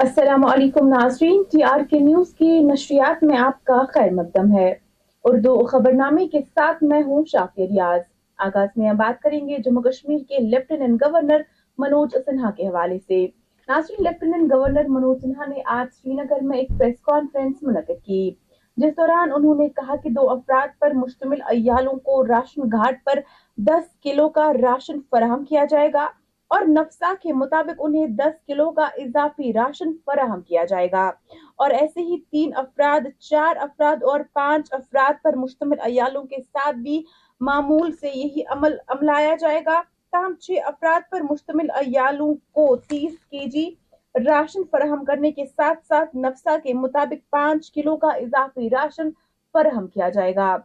السلام علیکم ناظرین، ٹی آر کے نیوز کی نشریات میں آپ کا خیر مقدم ہے۔ اردو خبرنامے کے ساتھ میں ہوں شافی ریاض آغاز میں ہم بات کریں گے جموں کشمیر کے لیفٹیننٹ گورنر منوج سنہا کے حوالے سے۔ ناظرین، لیفٹیننٹ گورنر منوج سنہا نے آج سری نگر میں ایک پریس کانفرنس منعقد کی، جس دوران انہوں نے کہا کہ دو افراد پر مشتمل ایالوں کو راشن گھاٹ پر دس کلو کا راشن فراہم کیا جائے گا۔ اور نفسا کے مطابق انہیں دس کلو کا اضافی راشن فراہم کیا جائے گا۔ اور ایسے ہی تین افراد، چار افراد اور پانچ افراد پر مشتمل ایالوں کے ساتھ بھی معمول سے یہی عمل عملایا جائے گا۔ تاہم، چھ افراد پر مشتمل ایالوں کو تیس کے جی راشن فراہم کرنے کے ساتھ ساتھ نفسا کے مطابق پانچ کلو کا اضافی راشن فراہم کیا جائے گا۔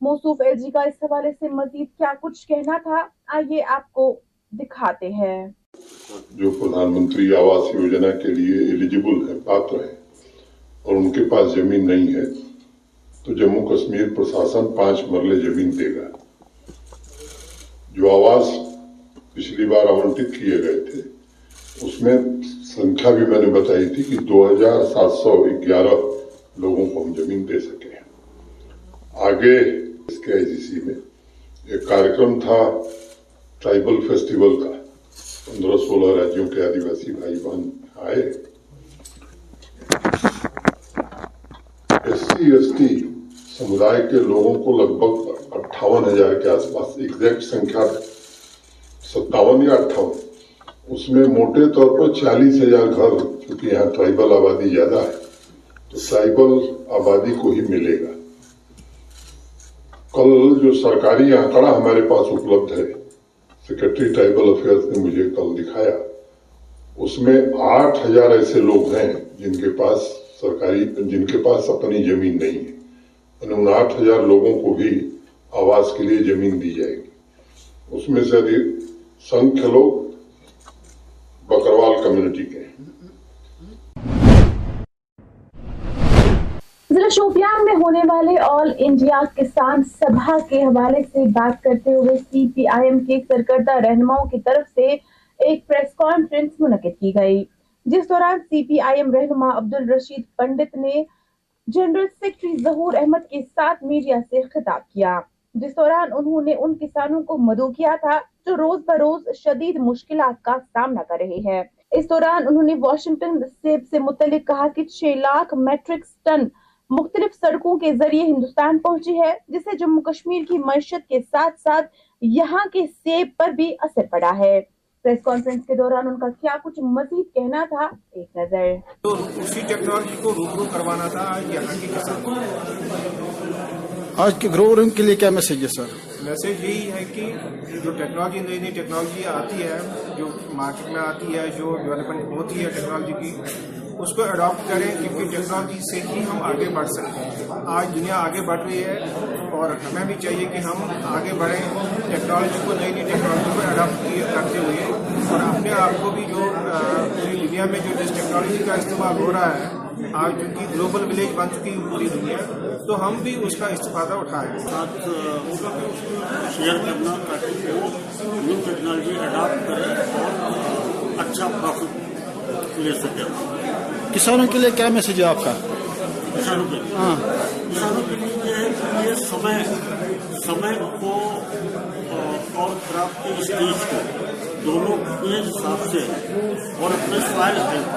موصوف ایل جی کا اس حوالے سے مزید کیا کچھ کہنا تھا؟ آئیے آپ کو دکھاتے ہیں۔ جو پردھان منتری آواس یوجنا کے لیے ایلیجیبل ہے پاتر ہے اور ان کے پاس زمین نہیں ہے، تو جموں کشمیر پرشاسن پانچ مرلے زمین دے گا۔ جو آواز پچھلی بار آمنٹت کیے گئے تھے، اس میں سنکھیا بھی میں نے بتائی تھی کہ دو ہزار سات سو گیارہ لوگوں کو ہم زمین دے سکے ہیں۔ آگے اس کے آئی سی سی میں ایک کارکرم تھا ٹرائبل فیسٹیول کا پندرہ سولہ راجیوں کے آدیواسی بھائی بہن آئے۔ ایس سی ایس ٹی سمدائے کے لوگوں کو لگ بھگ اٹھاون ہزار کے آس پاس ایگزیکٹ سنکھیا ستاون یا اٹھاون۔ اس میں موٹے طور پر چالیس ہزار گھر، کیونکہ یہاں ٹرائبل آبادی زیادہ ہے، تو ٹرائبل آبادی کو ہی ملے گا۔ کل جو سرکاری آنکڑا ہمارے پاس اپلبدھ ہے سیکرٹری ٹرائبل افیئرز نے مجھے کل دکھایا۔ اس میں آٹھ ہزار ایسے لوگ ہیں جن کے پاس سرکاری، جن کے پاس اپنی زمین نہیں ہے۔ ان آٹھ ہزار لوگوں کو بھی آواز کے لیے زمین دی جائے گی۔ اس میں سے سنکھ لوگ بکروال کمیونٹی کے ضلع شوپیان میں ہونے والے آل انڈیا کسان سبھا کے حوالے سے بات کرتے ہوئے سی پی آئی ایم کے سرکردہ رہنماؤں کی طرف سے ایک پریس کانفرنس منعقد کی گئی، جس دوران سی پی آئی ایم رہنما عبد الرشید پنڈت نے جنرل سیکرٹری ظہور احمد کے ساتھ میڈیا سے خطاب کیا، جس دوران انہوں نے ان کسانوں کو مدعو کیا تھا جو روز بروز شدید مشکلات کا سامنا کر رہے ہیں۔ اس دوران انہوں نے واشنگٹن سیب سے متعلق کہا کہ چھ لاکھ میٹرک ٹن مختلف سڑکوں کے ذریعے ہندوستان پہنچی ہے جس سے جموں کشمیر کی معیشت کے ساتھ ساتھ یہاں کے سیب پر بھی اثر پڑا ہے۔ پریس کانفرنس کے دوران ان کا کیا کچھ مزید کہنا تھا ایک نظر۔ تو اسی ٹیکنالوجی کو روبرو کروانا تھا یہاں کے کسانوں آج کے گرو کے لیے کیا میسج ہے سر؟ میسج یہی ہے کہ جو ٹیکنالوجی نئی نئی ٹیکنالوجی آتی ہے جو مارکیٹ میں آتی ہے جو ڈیولپمنٹ ہوتی ہے ٹیکنالوجی کی اس کو اڈاپٹ کریں کیونکہ ٹیکنالوجی سے ہی ہم آگے بڑھ سکتے ہیں۔ آج دنیا آگے بڑھ رہی ہے اور ہمیں بھی چاہیے کہ ہم آگے بڑھیں۔ ٹیکنالوجی کو نئی نئی ٹیکنالوجی کو اڈاپٹ کرتے ہوئے اور اپنے آپ کو بھی جو پوری دنیا میں جو جس ٹیکنالوجی کا استعمال ہو رہا ہے، آج چونکہ گلوبل ولیج بن چکی ہے پوری دنیا، تو ہم بھی اس کا استفادہ اٹھائیں۔ ساتھ شیئر کرنا، تاکہ وہ نیو ٹیکنالوجی اڈاپٹ کریں اور اچھا پروفٹ لے سکیں کسانوں کے لیے کیا میسج ہے آپ کا؟ کسانوں کے لیے ہاں۔ کسانوں کے لیے یہ ہے یہ سمے سمے کو اور خراب کے اسٹیج کو دونوں کے حساب سے اور اپنے سوائل ہیلتھ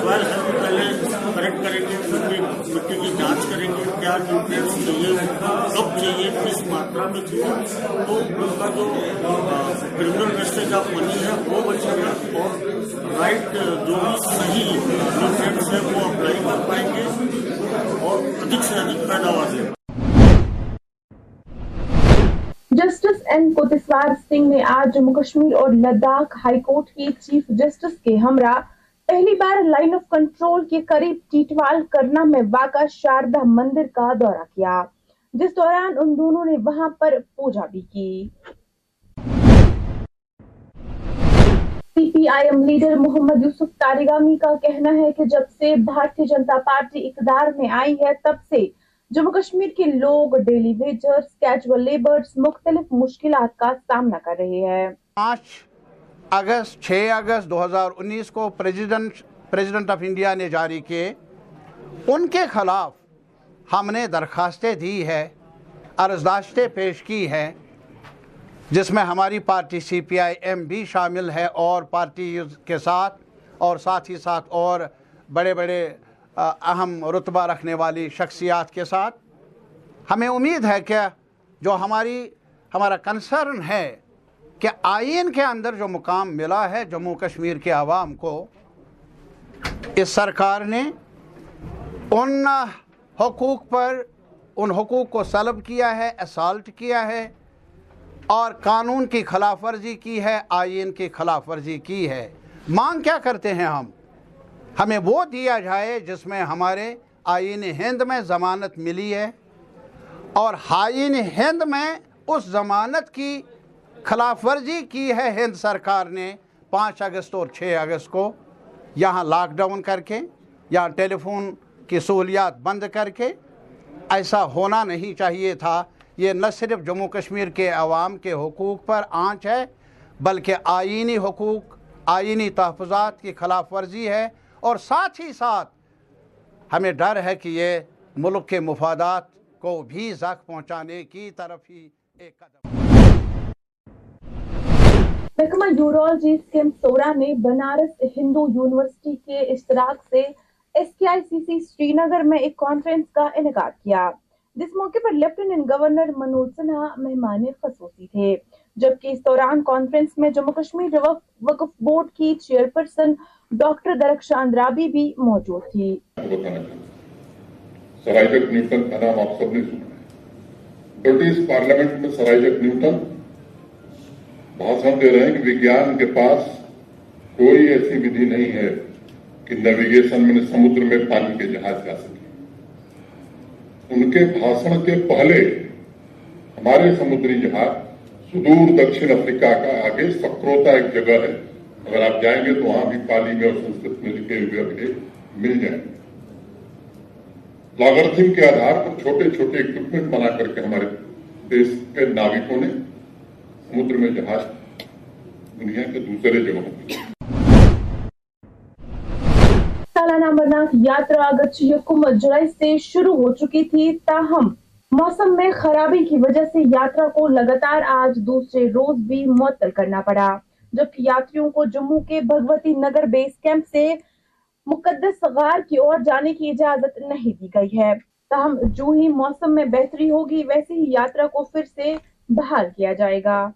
سوائل ہیلتھ پہلے کریکٹ کریں گے مٹی مٹی کی جانچ کریں گے کیا نیوٹرینس چاہیے کب چاہیے کس ماترا میں چاہیے تو ان کا جو کرمنل ویسٹیج آف منی ہے وہ بچے گا اور رائٹ جو بھی صحیح نیوٹرینس ہے وہ اپلائی کر پائیں گے اور ادھک سے ادھک پیداوار لے جسٹس این کوتسوار سنگھ نے آج جموں کشمیر اور لداخ ہائی کورٹ کی چیف جسٹس کے ہمراہ پہلی بار لائن آف کنٹرول کے قریب ٹیٹوال کرنا میں واقع شاردہ مندر کا دورہ کیا جس دوران ان دونوں نے وہاں پر پوجا بھی کی پی آئی ایم لیڈر محمد یوسف تارگامی کا کہنا ہے کہ جب سے بھارتی جنتا پارٹی اقتدار میں آئی ہے، تب سے جموں کشمیر کے لوگ ڈیلی ویجرز کیجول لیبرز مختلف مشکلات کا سامنا کر رہے ہیں۔ پانچ اگست، چھ اگست دو ہزار انیس کو پریزیڈنٹ پریزیڈنٹ آف انڈیا نے جاری کیے۔ ان کے خلاف ہم نے درخواستیں دی ہے عرضداشتیں پیش کی ہیں۔ جس میں ہماری party C P I am بھی شامل ہے اور پارٹی کے ساتھ اور ساتھ ہی ساتھ اور بڑے بڑے اہم رتبہ رکھنے والی شخصیات کے ساتھ۔ ہمیں امید ہے کہ جو ہماری، ہمارا کنسرن ہے کہ آئین کے اندر جو مقام ملا ہے جموں کشمیر کے عوام کو، اس سرکار نے ان حقوق پر، ان حقوق کو سلب کیا ہے اسالٹ کیا ہے۔ اور قانون کی خلاف ورزی کی ہے، آئین کی خلاف ورزی کی ہے۔ مانگ کیا کرتے ہیں ہم؟ ہمیں وہ دیا جائے جس میں ہمارے آئین ہند میں ضمانت ملی ہے اور آئین ہند میں اس ضمانت کی خلاف ورزی کی ہے۔ ہند سرکار نے پانچ اگست اور چھ اگست کو یہاں لاک ڈاؤن کر کے یا ٹیلی فون کی سہولیات بند کر کے، ایسا ہونا نہیں چاہیے تھا۔ یہ نہ صرف جموں کشمیر کے عوام کے حقوق پر آنچ ہے، بلکہ آئینی حقوق، آئینی تحفظات کی خلاف ورزی ہے اور ساتھ ہی ساتھ ہمیں ڈر ہے کہ یہ ملک کے مفادات کو بھی زخم پہنچانے کی طرف ہی ایک قدم۔ محکمہ یورولوجی سکم سورا نے بنارس ہندو یونیورسٹی کے اشتراک سے ایس کے آئی سی سی سری نگر میں ایک کانفرنس کا انعقاد کیا۔ جس موقع پر لیفٹیننٹ گورنر منوج سنہا مہمان خصوصی تھے، جبکہ اس دوران کانفرنس میں جموں کشمیر وقف بورڈ کی chairperson doctor Darakhshan Andrabi بھی موجود تھی۔ سرائجک نیوٹن کا نام آپ سب نے سنا برٹش پارلیمنٹ میں سرائجک نیوٹن بھاشن دے رہے ہیں کہ وگیان کے پاس کوئی ایسی ودھی نہیں ہے کہ نیویگیشن میں سمندر میں پانی کے جہاز جا سکے۔ ان کے بھاشن کے پہلے ہمارے سمندری جہاز سدور دکشن افریقہ کا آگے سکروتا ایک جگہ ہے۔ اگر آپ جائیں گے تو وہاں بھی پالی میں اور سنسکرت میں لکھے ہوئے اپنے مل جائیں۔ گے لاگرتھم کے آدھار پر چھوٹے چھوٹے اکوپمنٹ بنا کر کے ہمارے دیش کے ناوکوں نے سمندر میں جہاز دنیا کے دوسرے جگہوں امرناتھ یاترا اگرچہ یکم جولائی سے شروع ہو چکی تھی، تاہم موسم میں خرابی کی وجہ سے یاترا کو لگتار آج دوسرے روز بھی معطل کرنا پڑا۔ جبکہ یاتریوں کو جموں کے بھگوتی نگر بیس کیمپ سے مقدس غار کی اور جانے کی اجازت نہیں دی گئی ہے۔ تاہم جو ہی موسم میں بہتری ہوگی، ویسے ہی یاترا کو پھر سے بحال کیا جائے گا۔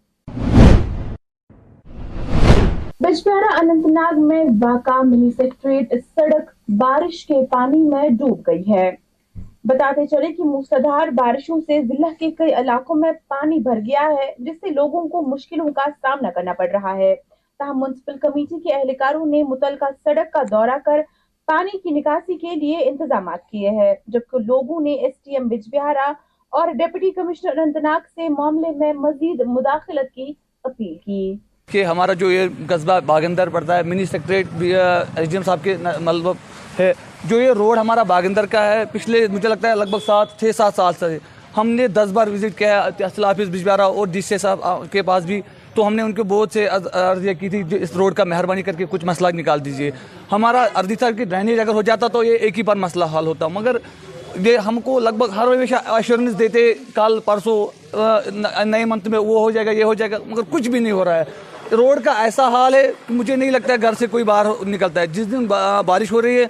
بجبہرا انت ناگ میں واقع منی سیکٹریٹ سڑک بارش کے پانی میں ڈوب گئی ہے۔ بتاتے چلے کہ موسدھار بارشوں سے ضلع کے کئی علاقوں میں پانی بھر گیا ہے، جس سے لوگوں کو مشکلوں کا سامنا کرنا پڑ رہا ہے۔ تاہم میونسپل کمیٹی کے اہلکاروں نے متعلقہ سڑک کا دورہ کر پانی کی نکاسی کے لیے انتظامات کیے ہیں، جبکہ لوگوں نے ایس ٹی ایم بج بہارا اور ڈیپٹی کمشنر انتناک سے معاملے میں مزید مداخلت کی اپیل کی۔ کہ ہمارا جو یہ قصبہ باغندر پڑتا ہے mini secretariat H D M صاحب کے مطلب ہے۔ جو یہ روڈ ہمارا باغندر کا ہے، پچھلے مجھے لگتا ہے لگ بھگ سات، چھ، سات سال سے ہم نے دس بار وزٹ کیا ہے اصل آفس بجوارا اور ڈی سی صاحب کے پاس بھی۔ تو ہم نے ان کے بہت سے عرضیہ کی تھی، جو اس روڈ کا مہربانی کر کے کچھ مسئلہ نکال دیجیے۔ ہمارا عرضی صاحب کی ڈرینیج اگر ہو جاتا تو یہ ایک ہی بار مسئلہ حل ہوتا۔ مگر یہ ہم کو لگ بھگ ہر ہمیشہ ایشورنس دیتے، کل پرسوں نئے منتھ میں وہ ہو جائے گا، یہ ہو جائے گا، مگر کچھ بھی نہیں ہو رہا ہے۔ روڈ کا ایسا حال ہے کہ مجھے نہیں لگتا ہے گھر سے کوئی باہر نکلتا ہے۔ جس دن بارش ہو رہی ہے،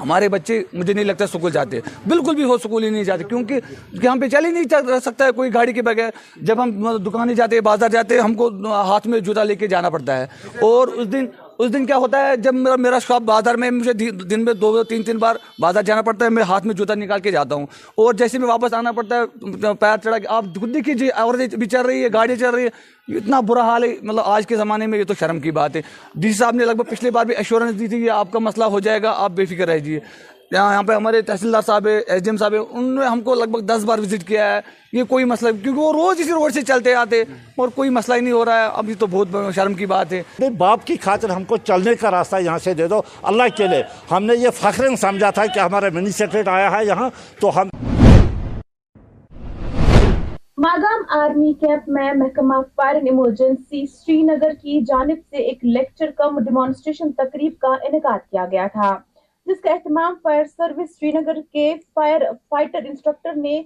ہمارے بچے مجھے نہیں لگتا سکول جاتے۔ بالکل بھی ہو سکول ہی نہیں جاتے، کیونکہ یہاں پہ چل ہی نہیں رہ سکتا ہے کوئی گاڑی کے بغیر۔ جب ہم دکانیں جاتے ہیں بازار جاتے ہیں ہم کو ہاتھ میں جوتا لے کے جانا پڑتا ہے۔ اور اس دن اس دن کیا ہوتا ہے، جب میرا میرا شاپ بازار میں مجھے دن میں دو تین تین بار بازار جانا پڑتا ہے میں ہاتھ میں جوتا نکال کے جاتا ہوں۔ اور جیسے میں واپس آنا پڑتا ہے، پیر چڑھا کے، آپ خود دیکھیے عورتیں بھی چل رہی ہے گاڑیاں چل رہی ہے اتنا برا حال ہے۔ مطلب آج کے زمانے میں یہ تو شرم کی بات ہے۔ ڈی سی صاحب نے لگ بھگ پچھلی بار بھی ایشورنس دی تھی کہ آپ کا مسئلہ ہو جائے گا، آپ بے فکر رہ جائیے یہاں پہ ہمارے تحصیلدار صاحب ایس ڈی ایم صاحب انہوں نے ہم کو لگ بھگ دس بار وزٹ کیا ہے۔ یہ کوئی مسئلہ کیونکہ وہ روز اسی روڈ سے چلتے آتے اور کوئی مسئلہ ہی نہیں ہو رہا ہے۔ ابھی تو بہت شرم کی بات ہے۔ باپ کی خاطر ہم کو چلنے کا راستہ یہاں سے دے دو۔ اللہ کے لیے ہم نے یہ فخر سمجھا تھا کہ ہمارے منی سیکریٹ آیا ہے یہاں تو ہم ماگام آرمی کیمپ میں محکمہ fire and emergency Srinagar کی جانب سے ایک لیکچر کم ڈیمانسٹریشن تقریب کا انعقاد کیا گیا تھا۔ جس کا اہتمام فائر سروس سری نگر کے فائر فائٹر انسٹرکٹر نے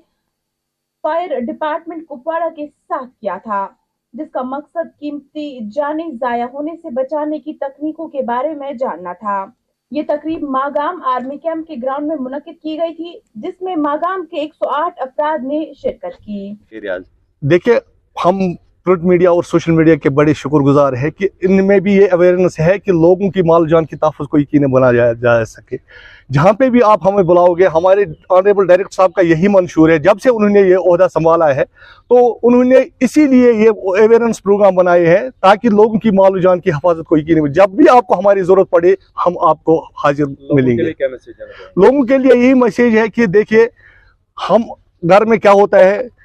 فائر ڈپارٹمنٹ کپواڑہ کے ساتھ کیا تھا جس کا مقصد قیمتی جانے ضائع ہونے سے بچانے کی تکنیکوں کے بارے میں جاننا تھا۔ یہ تقریب ماگام آرمی کیمپ کے گراؤنڈ میں منعقد کی گئی تھی جس میں ماگام کے 108 افراد نے شرکت کی۔ جی، دیکھیں ہم پرنٹ میڈیا اور سوشل میڈیا کے بڑے شکر گزار ہے کہ ان میں بھی یہ اویئرنس ہے کہ لوگوں کی مال جان کی تحفظ کو یقینی بنایا جا سکے۔ جہاں پہ بھی آپ ہمیں بلاؤ گے ہمارے آنریبل ڈائریکٹر صاحب کا یہی منشور ہے جب سے انہوں نے یہ عہدہ سنبھالا ہے تو انہوں نے اسی لیے یہ اویئرنس پروگرام بنائے ہیں تاکہ لوگوں کی مال و جان کی حفاظت کو یقینی جب بھی آپ کو ہماری ضرورت پڑے ہم آپ کو حاضر ملیں گے۔ لوگوں کے لیے یہی میسیج ہے کہ دیکھیے ہم گھر میں کیا ہوتا ہے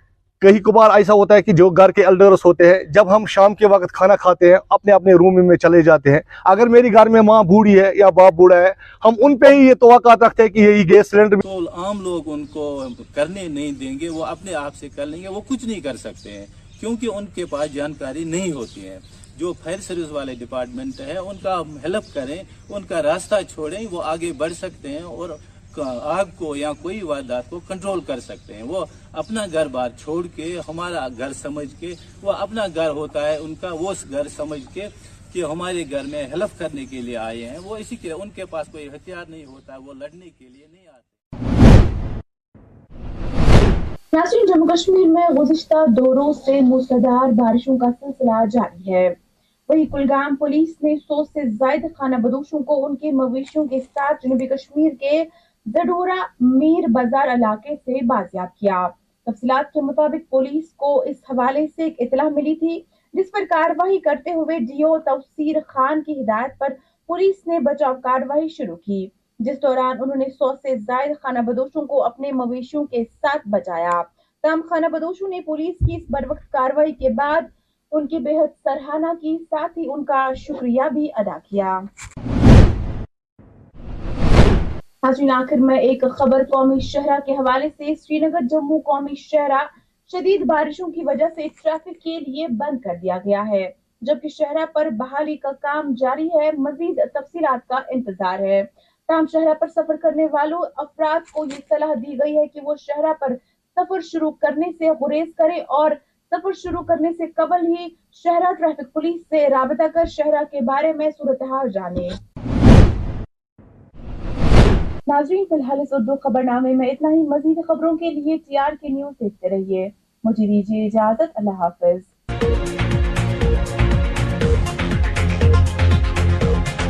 کئی کبھار ایسا ہوتا ہے کہ جو گھر کے الڈرس ہوتے ہیں، جب ہم شام کے وقت کھانا کھاتے ہیں، اپنے اپنے روم میں چلے جاتے ہیں۔ اگر میری گھر میں ماں بوڑھی ہے یا باپ بوڑھا ہے، ہم ان پہ ہی یہ توقعات رکھتے ہیں کہ یہی گیس سلینڈر عام لوگ ان کو کرنے نہیں دیں گے، وہ اپنے آپ سے کر لیں گے، وہ کچھ نہیں کر سکتے ہیں، کیونکہ ان کے پاس جانکاری نہیں ہوتی ہے۔ جو فائر سروس والے ڈپارٹمنٹ ہے، ان کا ہیلپ کریں، ان کا راستہ چھوڑیں، وہ آگے بڑھ سکتے ہیں اور آگ کو یا کوئی واردات کو کنٹرول کر سکتے ہیں۔ وہ اپنا گھر بار چھوڑ کے، ہمارا گھر سمجھ کے، وہ اپنا گھر ہوتا ہے، ان کا وہ گھر سمجھ کے کہ ہمارے گھر میں حلف کرنے کے لیے آئے ہیں۔ وہ اسی کے، ان کے پاس کوئی ہتھیار نہیں ہوتا، وہ لڑنے کے لیے نہیں آتے۔ ناظرین، جموں کشمیر میں گزشتہ دو روز سے موسلادھار بارشوں کا سلسلہ جاری ہے۔ وہی کلگام پولیس نے سو سے زائد خانہ بدوشوں کو ان کے مویشیوں کے ساتھ جنوبی کشمیر کے زڈورا میر بازار علاقے سے بازیاب کیا۔ تفصیلات کے مطابق پولیس کو اس حوالے سے ایک اطلاع ملی تھی، جس پر کاروائی کرتے ہوئے ڈی او خان کی ہدایت پر پولیس نے بچاؤ کاروائی شروع کی، جس دوران انہوں نے سو سے زائد خانہ بدوشوں کو اپنے مویشیوں کے ساتھ بچایا۔ تام خانہ بدوشوں نے پولیس کی اس بر وقت کاروائی کے بعد ان کی بے حد سرحانہ کی، ساتھ ہی ان کا شکریہ بھی ادا کیا۔ حاضرین آخر میں ایک خبر قومی شہرہ کے حوالے سے سری نگر جموں قومی شہرہ شدید بارشوں کی وجہ سے ٹریفک کے لیے بند کر دیا گیا ہے، جبکہ شہرہ پر بحالی کا کام جاری ہے، مزید تفصیلات کا انتظار ہے۔ تام شہرہ پر سفر کرنے والوں، افراد کو یہ صلاح دی گئی ہے کہ وہ شہرہ پر سفر شروع کرنے سے گریز کرے اور سفر شروع کرنے سے قبل ہی شہرہ ٹریفک پولیس سے رابطہ کر شہرہ کے بارے میں صورتحال جانے۔ ناظرین، فی الحال اس اردو خبر نامے میں اتنا ہی. مزید خبروں کے لیے ٹی آر کے نیوز دیکھتے رہیے. مجھے دیجیے اجازت. اللہ حافظ.